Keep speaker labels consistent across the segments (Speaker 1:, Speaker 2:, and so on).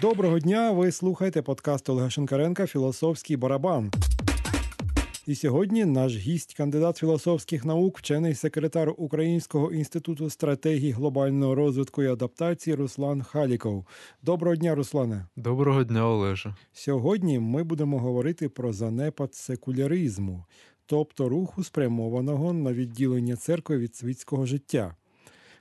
Speaker 1: Доброго дня! Ви слухаєте подкаст Олега Шинкаренка Філософський барабан. І сьогодні наш гість, кандидат філософських наук, вчений секретар Українського інституту стратегії глобального розвитку і адаптації Руслан Халіков. Доброго дня, Руслане.
Speaker 2: Доброго дня, Олеже.
Speaker 1: Сьогодні ми будемо говорити про занепад секуляризму, тобто руху спрямованого на відділення церкви від світського життя.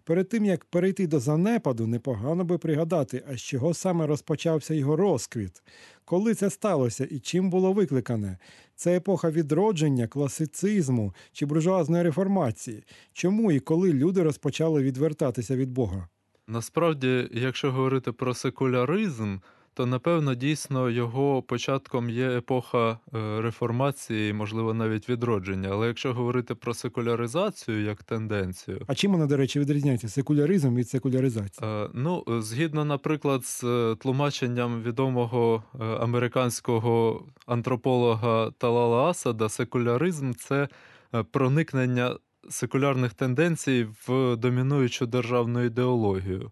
Speaker 1: Перед тим як перейти до занепаду, непогано би пригадати, а з чого саме розпочався його розквіт, коли це сталося і чим було викликане. Це епоха відродження, класицизму чи буржуазної реформації. Чому і коли люди розпочали відвертатися від Бога?
Speaker 2: Насправді, якщо говорити про секуляризм, то напевно дійсно його початком є епоха е, реформації, можливо, навіть відродження. Але якщо говорити про секуляризацію як тенденцію,
Speaker 1: а чим вона, до речі, відрізняється секуляризм від секуляризації?
Speaker 2: Е, ну, згідно, наприклад, з е, тлумаченням відомого американського антрополога Талала Асада, секуляризм це проникнення секулярних тенденцій в домінуючу державну ідеологію.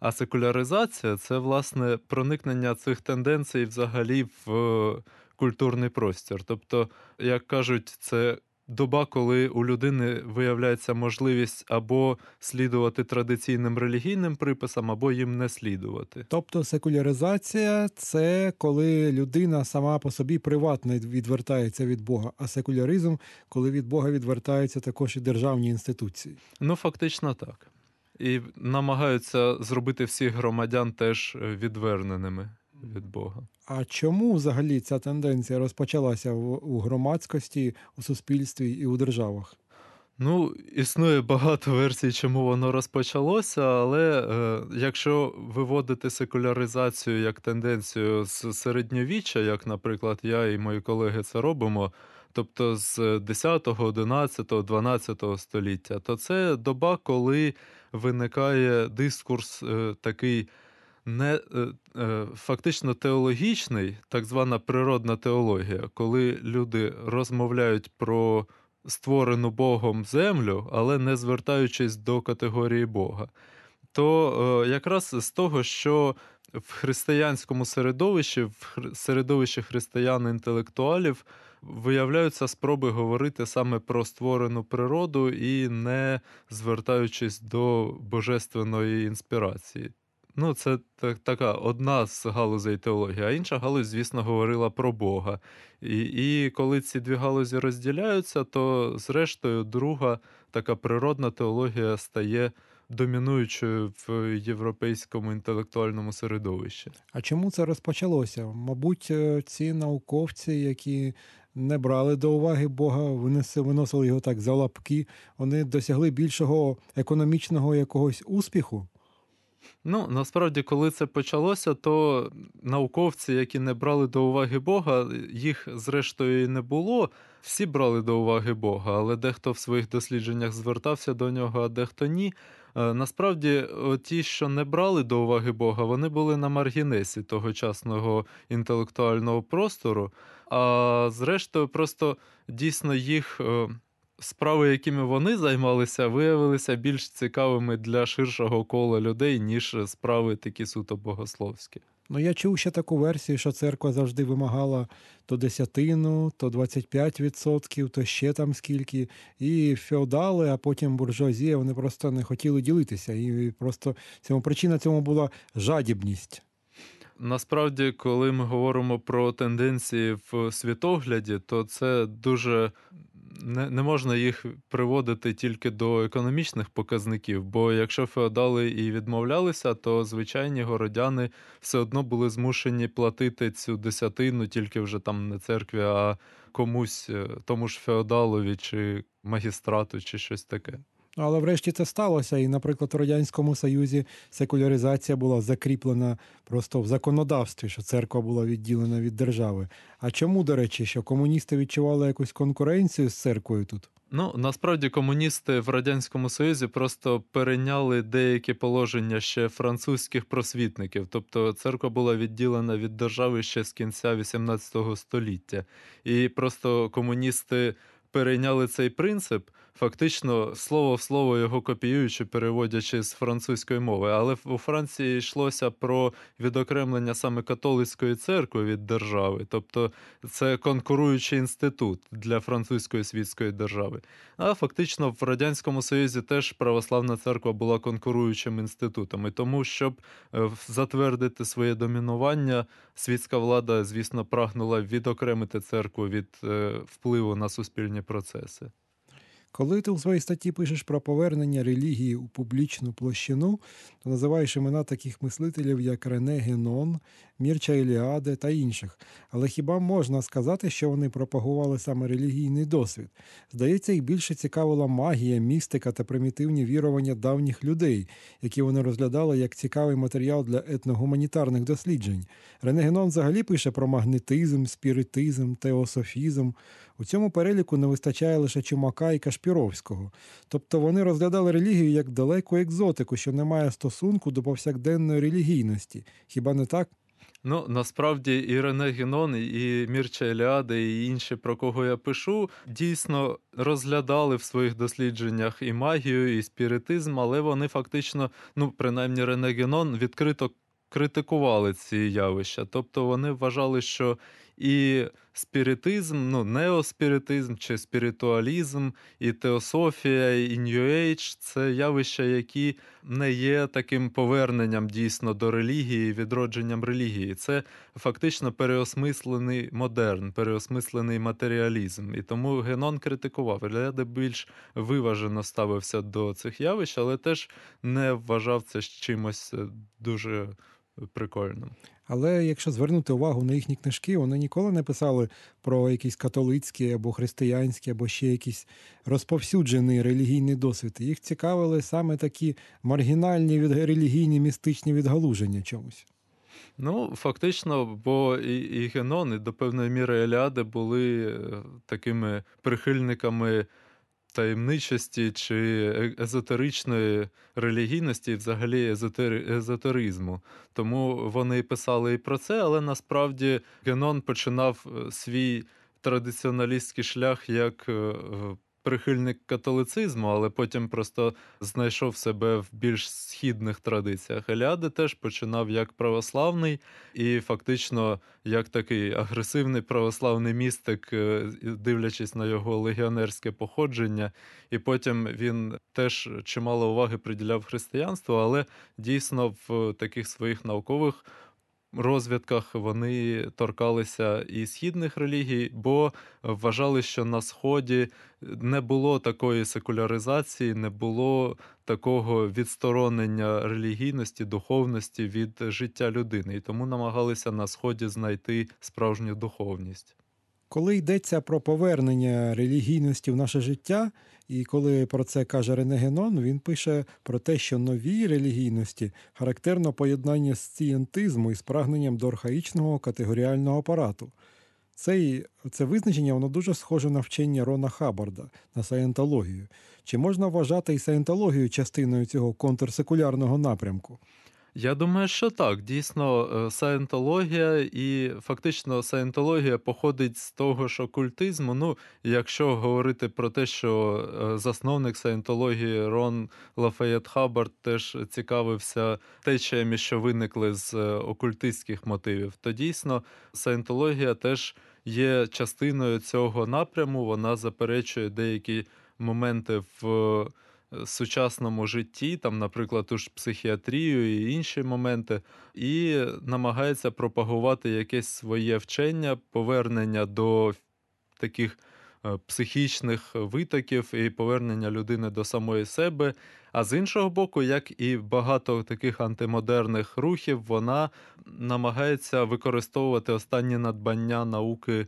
Speaker 2: А секуляризація це власне проникнення цих тенденцій взагалі в е, культурний простір. Тобто, як кажуть, це доба, коли у людини виявляється можливість або слідувати традиційним релігійним приписам, або їм не слідувати.
Speaker 1: Тобто секуляризація це коли людина сама по собі приватно відвертається від Бога, а секуляризм, коли від Бога відвертаються також і державні інституції.
Speaker 2: Ну фактично так і намагаються зробити всіх громадян теж е, відверненими від Бога.
Speaker 1: А чому взагалі ця тенденція розпочалася у громадськості, у суспільстві і у державах?
Speaker 2: Ну, існує багато версій, чому воно розпочалося, але е, якщо виводити секуляризацію як тенденцію з середньовіччя, як, наприклад, я і мої колеги це робимо, тобто з 10, 11, 12 століття, то це доба, коли виникає дискурс е, такий не е, е, фактично теологічний, так звана природна теологія, коли люди розмовляють про створену Богом землю, але не звертаючись до категорії Бога. То якраз з того, що в християнському середовищі, в середовищі християн-інтелектуалів виявляються спроби говорити саме про створену природу і не звертаючись до божественної інспірації. Ну, це так, така одна з галузей теології, а інша галузь, звісно, говорила про Бога. І і коли ці дві галузі розділяються, то зрештою друга така природна теологія стає домінуючою в європейському інтелектуальному середовищі.
Speaker 1: А чому це розпочалося? Мабуть, е, ці науковці, які не брали до уваги Бога, виносили його так за лапки, вони досягли більшого економічного якогось успіху.
Speaker 2: Ну, насправді, коли це почалося, то науковці, які не брали до уваги Бога, їх зрештою і не було. Всі брали до уваги Бога, але дехто в своїх дослідженнях звертався до нього, а дехто ні. Е, насправді, ті, що не брали до уваги Бога, вони були на маргінесі тогочасного інтелектуального простору. А зрештою, просто дійсно їх е, справи, якими вони займалися, виявилися більш цікавими для ширшого кола людей, ніж справи такі суто богословські.
Speaker 1: Ну, я чув ще таку версію, що церква завжди вимагала то десятину, то 25%, то ще там скільки. І феодали, а потім буржуазія, вони просто не хотіли ділитися. І просто цьому причина цьому була жадібність.
Speaker 2: Насправді, коли ми говоримо про тенденції в світогляді, то це дуже не не можна їх приводити тільки до економічних показників, бо якщо феодали і відмовлялися, то звичайні городяни все одно були змушені платити цю десятину тільки вже там не церкві, а комусь е, тому ж феодалові чи магістрату, чи щось таке.
Speaker 1: Але врешті це сталося, і, наприклад, у радянському союзі секуляризація була закріплена просто в законодавстві, що церква була відділена від держави. А чому, до речі, що комуністи відчували якусь конкуренцію з церквою тут?
Speaker 2: Ну насправді комуністи в радянському союзі просто перейняли деякі положення ще французьких просвітників, тобто церква була відділена від держави ще з кінця XVIII століття, і просто комуністи перейняли цей принцип, фактично слово в слово його копіюючи, переводячи з французької мови. Але у Франції йшлося про відокремлення саме католицької церкви від держави, тобто це конкуруючий інститут для французької світської держави. А фактично в радянському союзі теж православна церква була конкуруючим інститутом. І тому, щоб е, затвердити своє домінування, світська влада, звісно, прагнула відокремити церкву від е, впливу на суспільні процеси.
Speaker 1: Коли ти у своїй статті пишеш про повернення релігії у публічну площину, то називаєш імена таких мислителів, як Рене Генон, Мірча Іліаде та інших. Але хіба можна сказати, що вони пропагували саме релігійний досвід? Здається, їх більше цікавила магія, містика та примітивні вірування давніх людей, які вони розглядали як цікавий матеріал для етногуманітарних досліджень. Рене Генон взагалі пише про магнетизм, спіритизм, теософізм. У цьому переліку не вистачає лише Чумака і Кашпіровського. Тобто вони розглядали релігію як далеку екзотику, що не має стосунку до повсякденної релігійності. Хіба не так?
Speaker 2: Ну, насправді і Рене Гінон, і Мірча Еліада, і інші, про кого я пишу, дійсно розглядали в своїх дослідженнях і магію, і спіритизм, але вони фактично, ну, принаймні Рене Гінон, відкрито критикували ці явища. Тобто вони вважали, що і спіритизм, ну, неоспіритизм чи спіритуалізм, і теософія, і New Age – це явища, які не є таким поверненням дійсно до релігії, відродженням релігії. Це фактично переосмислений модерн, переосмислений матеріалізм. І тому Генон критикував. Гляде більш виважено ставився до цих явищ, але теж не вважав це чимось е, дуже прикольним.
Speaker 1: Але якщо звернути увагу на їхні книжки, вони ніколи не писали про якийсь католицький або християнський, або ще якийсь розповсюджений релігійний досвід. Їх цікавили саме такі маргінальні від релігійні містичні відгалуження чомусь.
Speaker 2: Ну, фактично, бо і, і Генон, і до певної міри Еліади були е, такими прихильниками таємничості чи е, езотеричної релігійності, взагалі езотери, езотеризму. Тому вони писали і про це, але насправді Генон починав е, свій традиціоналістський шлях як е, прихильник католицизму, але потім просто знайшов себе в більш східних традиціях. Еліади теж починав як православний і фактично як такий агресивний православний містик, е, дивлячись на його легіонерське походження. І потім він теж чимало уваги приділяв християнству, але дійсно в таких своїх наукових розвідках вони торкалися і східних релігій, бо вважали, що на Сході не було такої секуляризації, не було такого відсторонення релігійності, духовності від життя людини, і тому намагалися на Сході знайти справжню духовність.
Speaker 1: Коли йдеться про повернення релігійності в наше життя, і коли про це каже Рене Генон, він пише про те, що новій релігійності характерно поєднання сцієнтизму із прагненням до архаїчного категоріального апарату. Цей, Це визначення воно дуже схоже на вчення Рона Хаббарда на саєнтологію. Чи можна вважати і саєнтологію частиною цього контрсекулярного напрямку?
Speaker 2: Я думаю, що так. Дійсно, е, саєнтологія і фактично саєнтологія походить з того ж окультизму. Ну, якщо говорити про те, що е, засновник саєнтології Рон Лафаєт Хаббард теж цікавився течіями, що виникли з е, окультистських мотивів, то дійсно саєнтологія теж є частиною цього напряму. Вона заперечує деякі моменти в сучасному житті, там, наприклад, ту ж психіатрію і інші моменти, і намагається пропагувати якесь своє вчення, повернення до таких е, психічних витоків і повернення людини до самої себе. А з іншого боку, як і багато таких антимодерних рухів, вона намагається використовувати останні надбання науки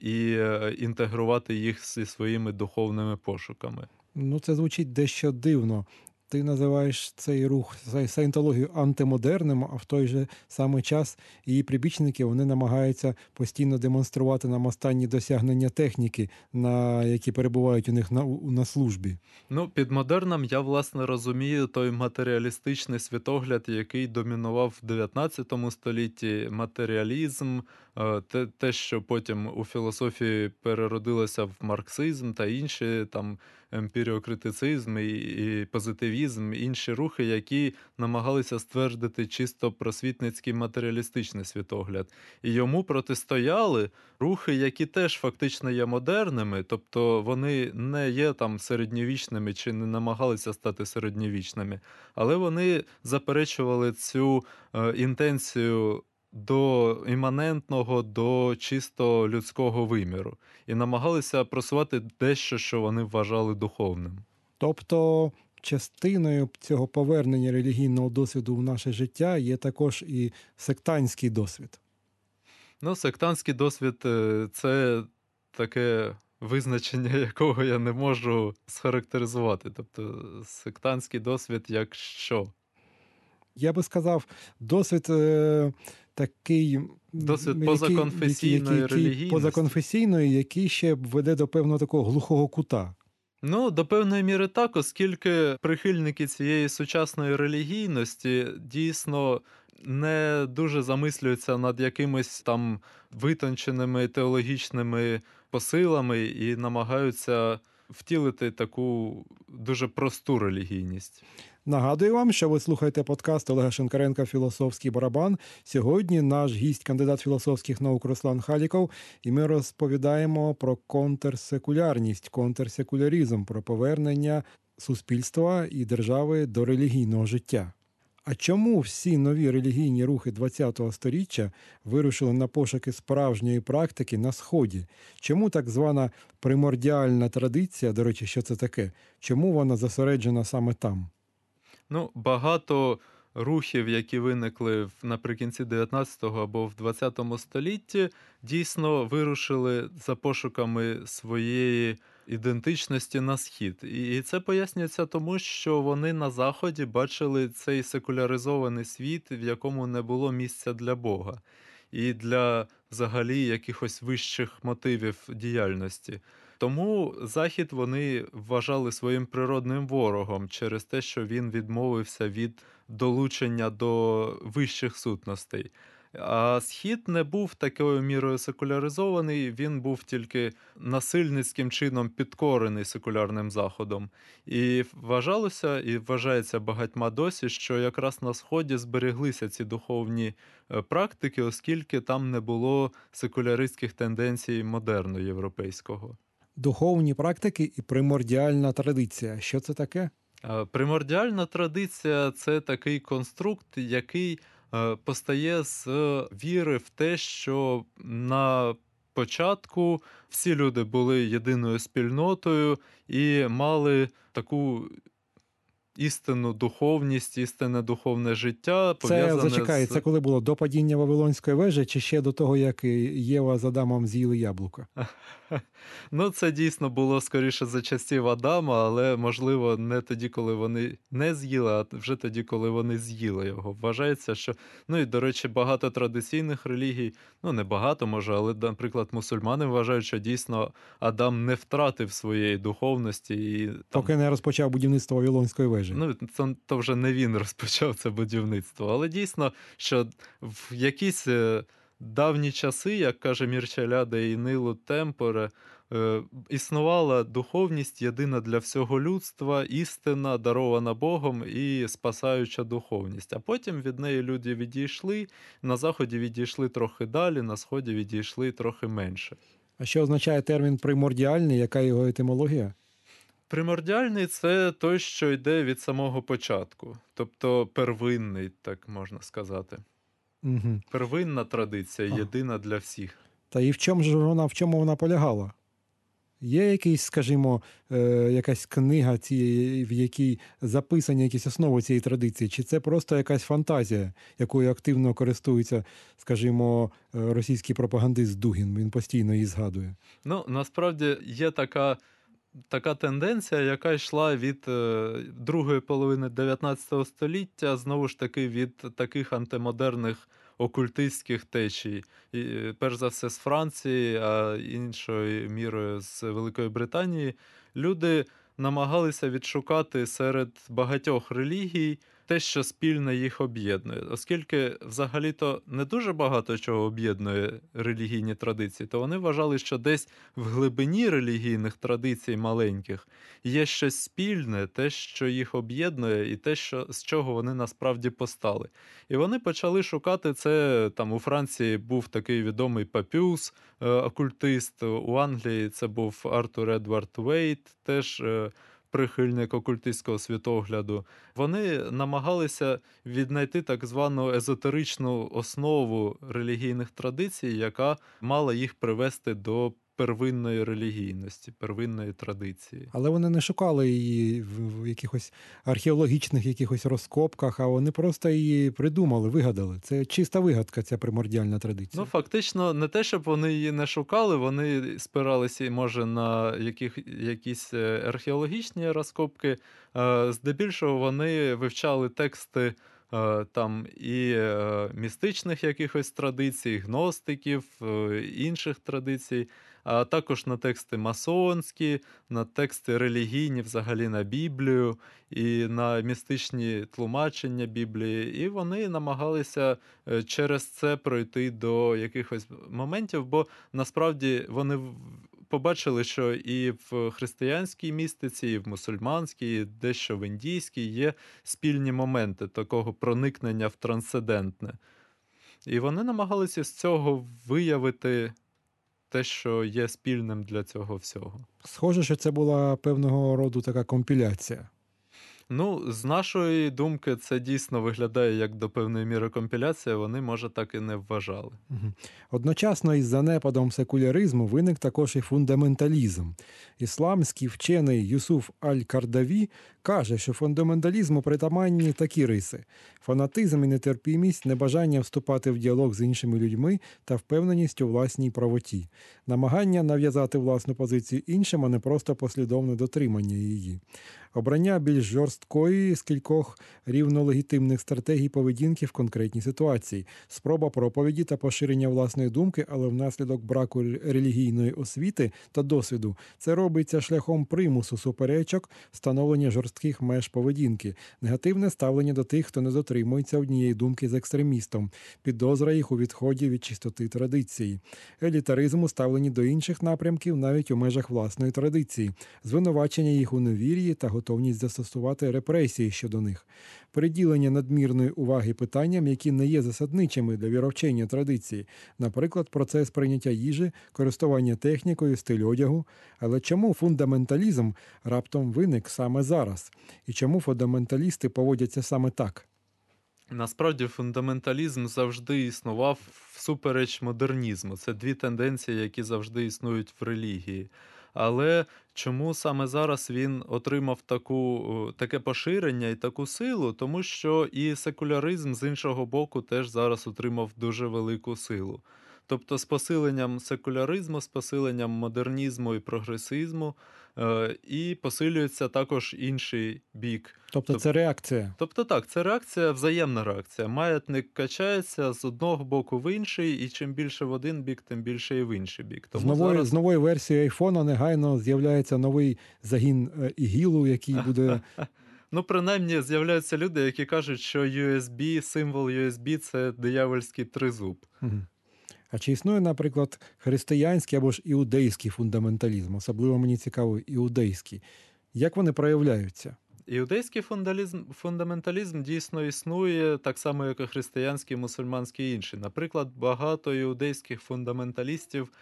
Speaker 2: і е, інтегрувати їх зі своїми духовними пошуками.
Speaker 1: Ну, це звучить дещо дивно. Ти називаєш цей рух саєнтологію антимодерним, а в той же самий час її прибічники вони намагаються постійно демонструвати нам останні досягнення техніки, на які перебувають у них на, на службі.
Speaker 2: Ну, під модерном я власне розумію той матеріалістичний світогляд, який домінував в 19 столітті, матеріалізм, е, те, те, що потім у філософії переродилося в марксизм та інші там емпіріокритицизм і, і позитивізм, інші рухи, які намагалися ствердити чисто просвітницький матеріалістичний світогляд. І йому протистояли рухи, які теж фактично є модерними, тобто вони не є там середньовічними чи не намагалися стати середньовічними, але вони заперечували цю е, інтенцію. До іманентного, до чисто людського виміру, і намагалися просувати дещо, що вони вважали духовним.
Speaker 1: Тобто частиною цього повернення релігійного досвіду в наше життя є також і сектантський досвід.
Speaker 2: Ну, сектантський досвід е, це таке визначення, якого я не можу схарактеризувати. Тобто, сектантський досвід як що?
Speaker 1: Я би сказав, досвід е, такий
Speaker 2: Досвід
Speaker 1: який-
Speaker 2: позаконфесійної
Speaker 1: який-
Speaker 2: релігійності.
Speaker 1: позаконфесійної, який ще веде до певного такого глухого кута.
Speaker 2: Ну, до певної міри так, оскільки прихильники цієї сучасної релігійності дійсно не дуже замислюються над якимись там витонченими теологічними посилами і намагаються втілити таку дуже просту релігійність.
Speaker 1: Нагадую вам, що ви слухаєте подкаст Олега Шенкаренка Філософський барабан. Сьогодні наш гість, кандидат філософських наук Руслан Халіков, і ми розповідаємо про контрсекулярність, контрсекуляризм, про повернення суспільства і держави до релігійного життя. А чому всі нові релігійні рухи ХХ століття вирушили на пошуки справжньої практики на Сході? Чому так звана примордіальна традиція, до речі, що це таке? Чому вона зосереджена саме там?
Speaker 2: Ну, багато рухів, які виникли в- наприкінці 19-го або в 20 столітті, дійсно вирушили за пошуками своєї ідентичності на схід. І це пояснюється тому, що вони на заході бачили цей секуляризований світ, в якому не було місця для Бога. І для взагалі якихось вищих мотивів діяльності. Тому Захід вони вважали своїм природним ворогом через те, що він відмовився від долучення до вищих сутностей. А схід не був такою мірою секуляризований, він був тільки насильницьким чином підкорений секулярним заходом. І вважалося і вважається багатьма досі, що якраз на сході збереглися ці духовні е, практики, оскільки там не було секуляристських тенденцій модерну європейського.
Speaker 1: Духовні практики і примордіальна традиція. Що це таке?
Speaker 2: Е, Примордіальна традиція це такий конструкт, який е, постає з віри в те, що на початку всі люди були єдиною спільнотою і мали таку істинну духовність, істинне духовне життя.
Speaker 1: Це
Speaker 2: пов'язане
Speaker 1: зачекай,
Speaker 2: з...
Speaker 1: це коли було до падіння Вавилонської вежі, чи ще до того, як Єва з Адамом з'їли яблука?
Speaker 2: Ну, це дійсно було скоріше за часів Адама, але можливо не тоді, коли вони не з'їли, а вже тоді, коли вони з'їли його. Вважається, що ну і до речі, багато традиційних релігій, ну не багато може, але, наприклад, мусульмани вважають, що дійсно Адам не втратив своєї духовності і там,
Speaker 1: Поки не розпочав будівництво Вавилонської вежі.
Speaker 2: Ну, це то вже не він розпочав це будівництво. Але дійсно, що в якісь е, давні часи, як каже Мірчаляда і Нилу Темпоре, е, існувала духовність єдина для всього людства, істина, дарована Богом і спасаюча духовність. А потім від неї люди відійшли, на заході відійшли трохи далі, на сході відійшли трохи менше.
Speaker 1: А що означає термін примордіальний, яка його етимологія?
Speaker 2: Примордіальний це той, що йде від самого початку, тобто первинний, так можна сказати.
Speaker 1: Угу.
Speaker 2: Первинна традиція,
Speaker 1: Ага.
Speaker 2: єдина для всіх.
Speaker 1: Та і в чому ж вона, в чому вона полягала? Є якийсь, скажімо, е, якась книга, цієї, в якій записані якісь основи цієї традиції, чи це просто якась фантазія, якою активно користується, скажімо, е, російський пропагандист Дугін? Він постійно її згадує.
Speaker 2: Ну, насправді є така така тенденція, яка йшла від е, другої половини 19 століття, знову ж таки, від таких антимодерних окультистських течій. І, е, перш за все, з Франції, а іншою мірою з Великої Британії. Люди намагалися відшукати серед багатьох релігій те, що спільне їх об'єднує. Оскільки взагалі-то не дуже багато чого об'єднує релігійні традиції, то вони вважали, що десь в глибині релігійних традицій маленьких є щось спільне, те, що їх об'єднує, і те, що, з чого вони насправді постали. І вони почали шукати це. Там у Франції був такий відомий Папюс, е, окультист, у Англії це був Артур Едвард Вейт, теж. Прихильник окультистського світогляду, вони намагалися віднайти так звану езотеричну основу релігійних традицій, яка мала їх привести до первинної релігійності, первинної традиції.
Speaker 1: Але вони не шукали її в, якихось археологічних якихось розкопках, а вони просто її придумали, вигадали. Це чиста вигадка, ця примордіальна традиція.
Speaker 2: Ну, фактично, не те, щоб вони її не шукали, вони спиралися, може, на яких, якісь е, археологічні розкопки. Е, Здебільшого вони вивчали тексти е, там і містичних якихось традицій, гностиків, інших традицій, а також на тексти масонські, на тексти релігійні, взагалі на Біблію і на містичні тлумачення Біблії. І вони намагалися е, через це пройти до якихось моментів, бо насправді вони побачили, що і в християнській містиці, і в мусульманській, і дещо в індійській є спільні моменти такого проникнення в трансцендентне. І вони намагалися з цього виявити те, що є спільним для цього всього.
Speaker 1: Схоже, що це була певного роду така компіляція.
Speaker 2: Ну, з нашої думки, це дійсно виглядає як до певної міри компіляція. Вони, може, так і не вважали.
Speaker 1: Одночасно із занепадом секуляризму виник також і фундаменталізм. Ісламський вчений Юсуф Аль-Кардаві каже, що фундаменталізму притаманні такі риси: фанатизм і нетерпімість, небажання вступати в діалог з іншими людьми та впевненість у власній правоті, намагання нав'язати власну позицію іншим, а не просто послідовне дотримання її. Обрання більш жорсткої з кількох рівнолегітимних стратегій поведінки в конкретній ситуації, спроба проповіді та поширення власної думки, але внаслідок браку релігійної освіти та досвіду це робиться шляхом примусу суперечок, встановлення жорстких меж поведінки, негативне ставлення до тих, хто не дотримується однієї думки з екстремістом, підозра їх у відході від чистоти традиції, елітаризм у ставленні до інших напрямків навіть у межах власної традиції, звинувачення їх у невір'ї та готовність застосувати репресії щодо них, приділення надмірної уваги питанням, які не є засадничими для віровчення традиції, наприклад, процес прийняття їжі, користування технікою, стиль одягу. Але чому фундаменталізм раптом виник саме зараз? І чому фундаменталісти поводяться саме так?
Speaker 2: Насправді фундаменталізм завжди існував всупереч модернізму. Це дві тенденції, які завжди існують в релігії. Але чому саме зараз він отримав таку, е, таке поширення і таку силу? Тому що і секуляризм з іншого боку теж зараз отримав дуже велику силу. Тобто, з посиленням секуляризму, з посиленням модернізму і прогресизму, е, і посилюється також інший бік
Speaker 1: Тобто це реакція.
Speaker 2: Тобто так, це реакція, взаємна реакція. Маятник качається з одного боку в інший, і чим більше в один бік, тим більше і в інший бік.
Speaker 1: З
Speaker 2: Тому
Speaker 1: нової,
Speaker 2: зараз
Speaker 1: з нової версії айфона негайно з'являється новий загін е, ігілу, який буде
Speaker 2: ну принаймні з'являються люди, які кажуть, що USB, символ USB це диявольський тризуб.
Speaker 1: Мгм. А чи існує, наприклад, християнський або ж іудейський фундаменталізм? Особливо мені цікаво іудейський. Як вони проявляються?
Speaker 2: Іудейський фундалізм, фундаменталізм дійсно існує так само, як і християнський, мусульманський і інший. Наприклад, багато іудейських фундаменталістів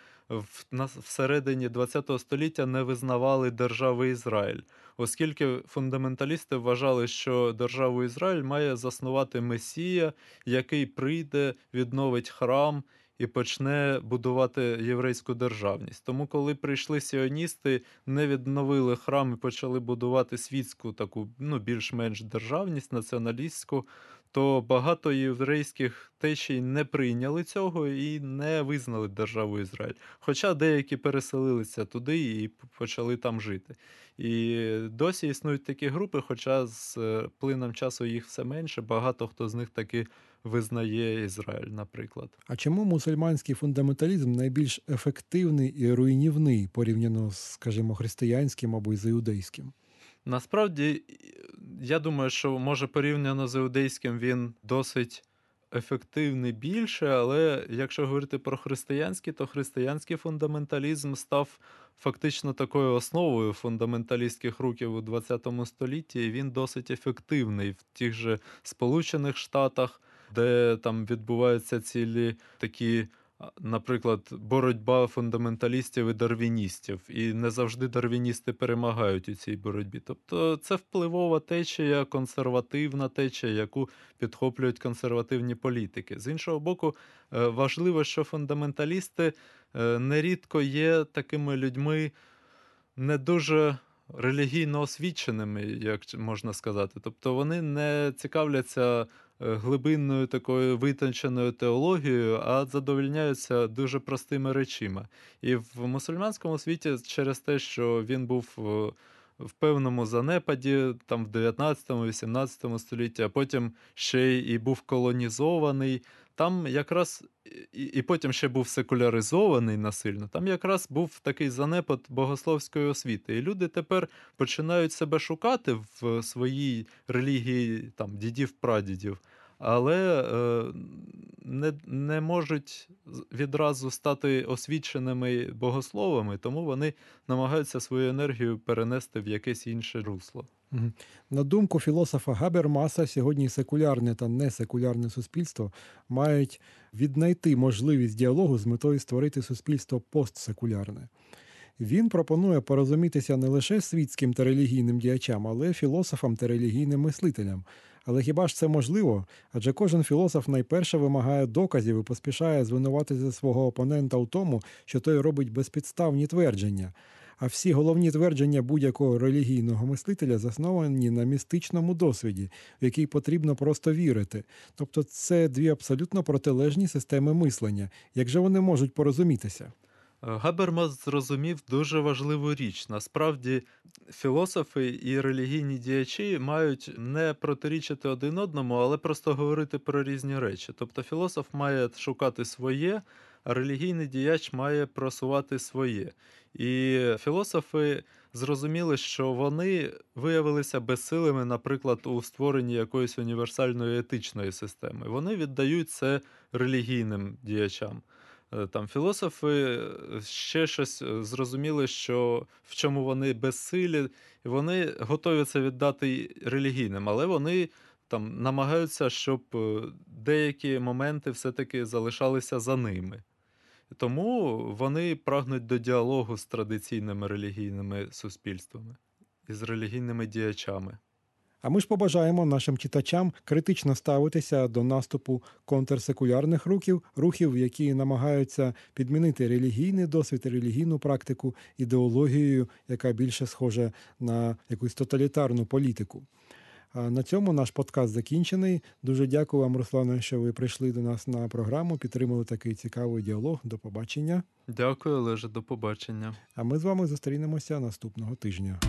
Speaker 2: всередині ХХ століття не визнавали держави Ізраїль, оскільки фундаменталісти вважали, що державу Ізраїль має заснувати Месія, який прийде, відновить храм і почне будувати єврейську державність. Тому, коли прийшли сіоністи, не відновили храм і почали будувати світську таку ну, більш-менш державність, націоналістську, то багато єврейських течій не прийняли цього і не визнали державу Ізраїль. Хоча деякі переселилися туди і почали там жити. І досі існують такі групи, хоча з е, плином часу їх все менше, багато хто з них таки визнає Ізраїль, наприклад.
Speaker 1: А чому мусульманський фундаменталізм найбільш ефективний і руйнівний порівняно з, скажімо, християнським або з іудейським?
Speaker 2: Насправді, я думаю, що може порівняно з іудейським він досить ефективний більше, але якщо говорити про християнський, то християнський фундаменталізм став фактично такою основою фундаменталістських рухів у ХХ столітті, і він досить ефективний в тих же Сполучених Штатах, де там відбуваються цілі такі. Наприклад, боротьба фундаменталістів і дарвіністів, і не завжди дарвіністи перемагають у цій боротьбі. Тобто це впливова течія, консервативна течія, яку підхоплюють консервативні політики. З іншого боку, е, важливо, що фундаменталісти е, нерідко є такими людьми не дуже релігійно освіченими, як можна сказати. Тобто вони не цікавляться е, глибинною такою витонченою теологією, а задовольняються дуже простими речима. І в мусульманському світі через те, що він був е, в певному занепаді, там в 19-18 столітті, а потім ще й був колонізований. Там якраз і, і потім ще був секуляризований насильно. Там якраз був такий занепад богословської освіти. І люди тепер починають себе шукати в своїй релігії там дідів-прадідів, але е, не, не можуть відразу стати освіченими богословами, тому вони намагаються свою енергію перенести в якесь інше русло.
Speaker 1: На думку філософа Габермаса, сьогодні секулярне та несекулярне суспільство мають віднайти можливість діалогу з метою створити суспільство постсекулярне. Він пропонує порозумітися не лише світським та релігійним діячам, але й філософам та релігійним мислителям. Але хіба ж це можливо? Адже кожен філософ найперше вимагає доказів і поспішає звинуватити свого опонента у тому, що той робить безпідставні твердження. А всі головні твердження будь-якого релігійного мислителя засновані на містичному досвіді, в який потрібно просто вірити. Тобто це дві абсолютно протилежні системи мислення. Як же вони можуть порозумітися?
Speaker 2: Е, Габермас зрозумів дуже важливу річ. Насправді, філософи і релігійні діячі мають не протирічити один одному, але просто говорити про різні речі. Тобто філософ має шукати своє, а релігійний діяч має просувати своє. І філософи зрозуміли, що вони виявилися безсилими, наприклад, у створенні якоїсь універсальної етичної системи. Вони віддають це релігійним діячам. Е, Там філософи е, ще щось е, зрозуміли, що в чому вони безсилі, і вони готові це віддати релігійним, але вони там намагаються, щоб деякі моменти все-таки залишалися за ними. Тому вони прагнуть до діалогу з традиційними релігійними суспільствами і з релігійними діячами.
Speaker 1: А ми ж побажаємо нашим читачам критично ставитися до наступу контрсекулярних рухів, рухів, які намагаються підмінити релігійний досвід, релігійну практику ідеологією, яка більше схожа на якусь тоталітарну політику. На цьому наш подкаст закінчений. Дуже дякую вам, Руслане, що ви прийшли до нас на програму, підтримали такий цікавий діалог. До побачення.
Speaker 2: Дякую, Олеже, до побачення.
Speaker 1: А ми з вами зустрінемося наступного тижня.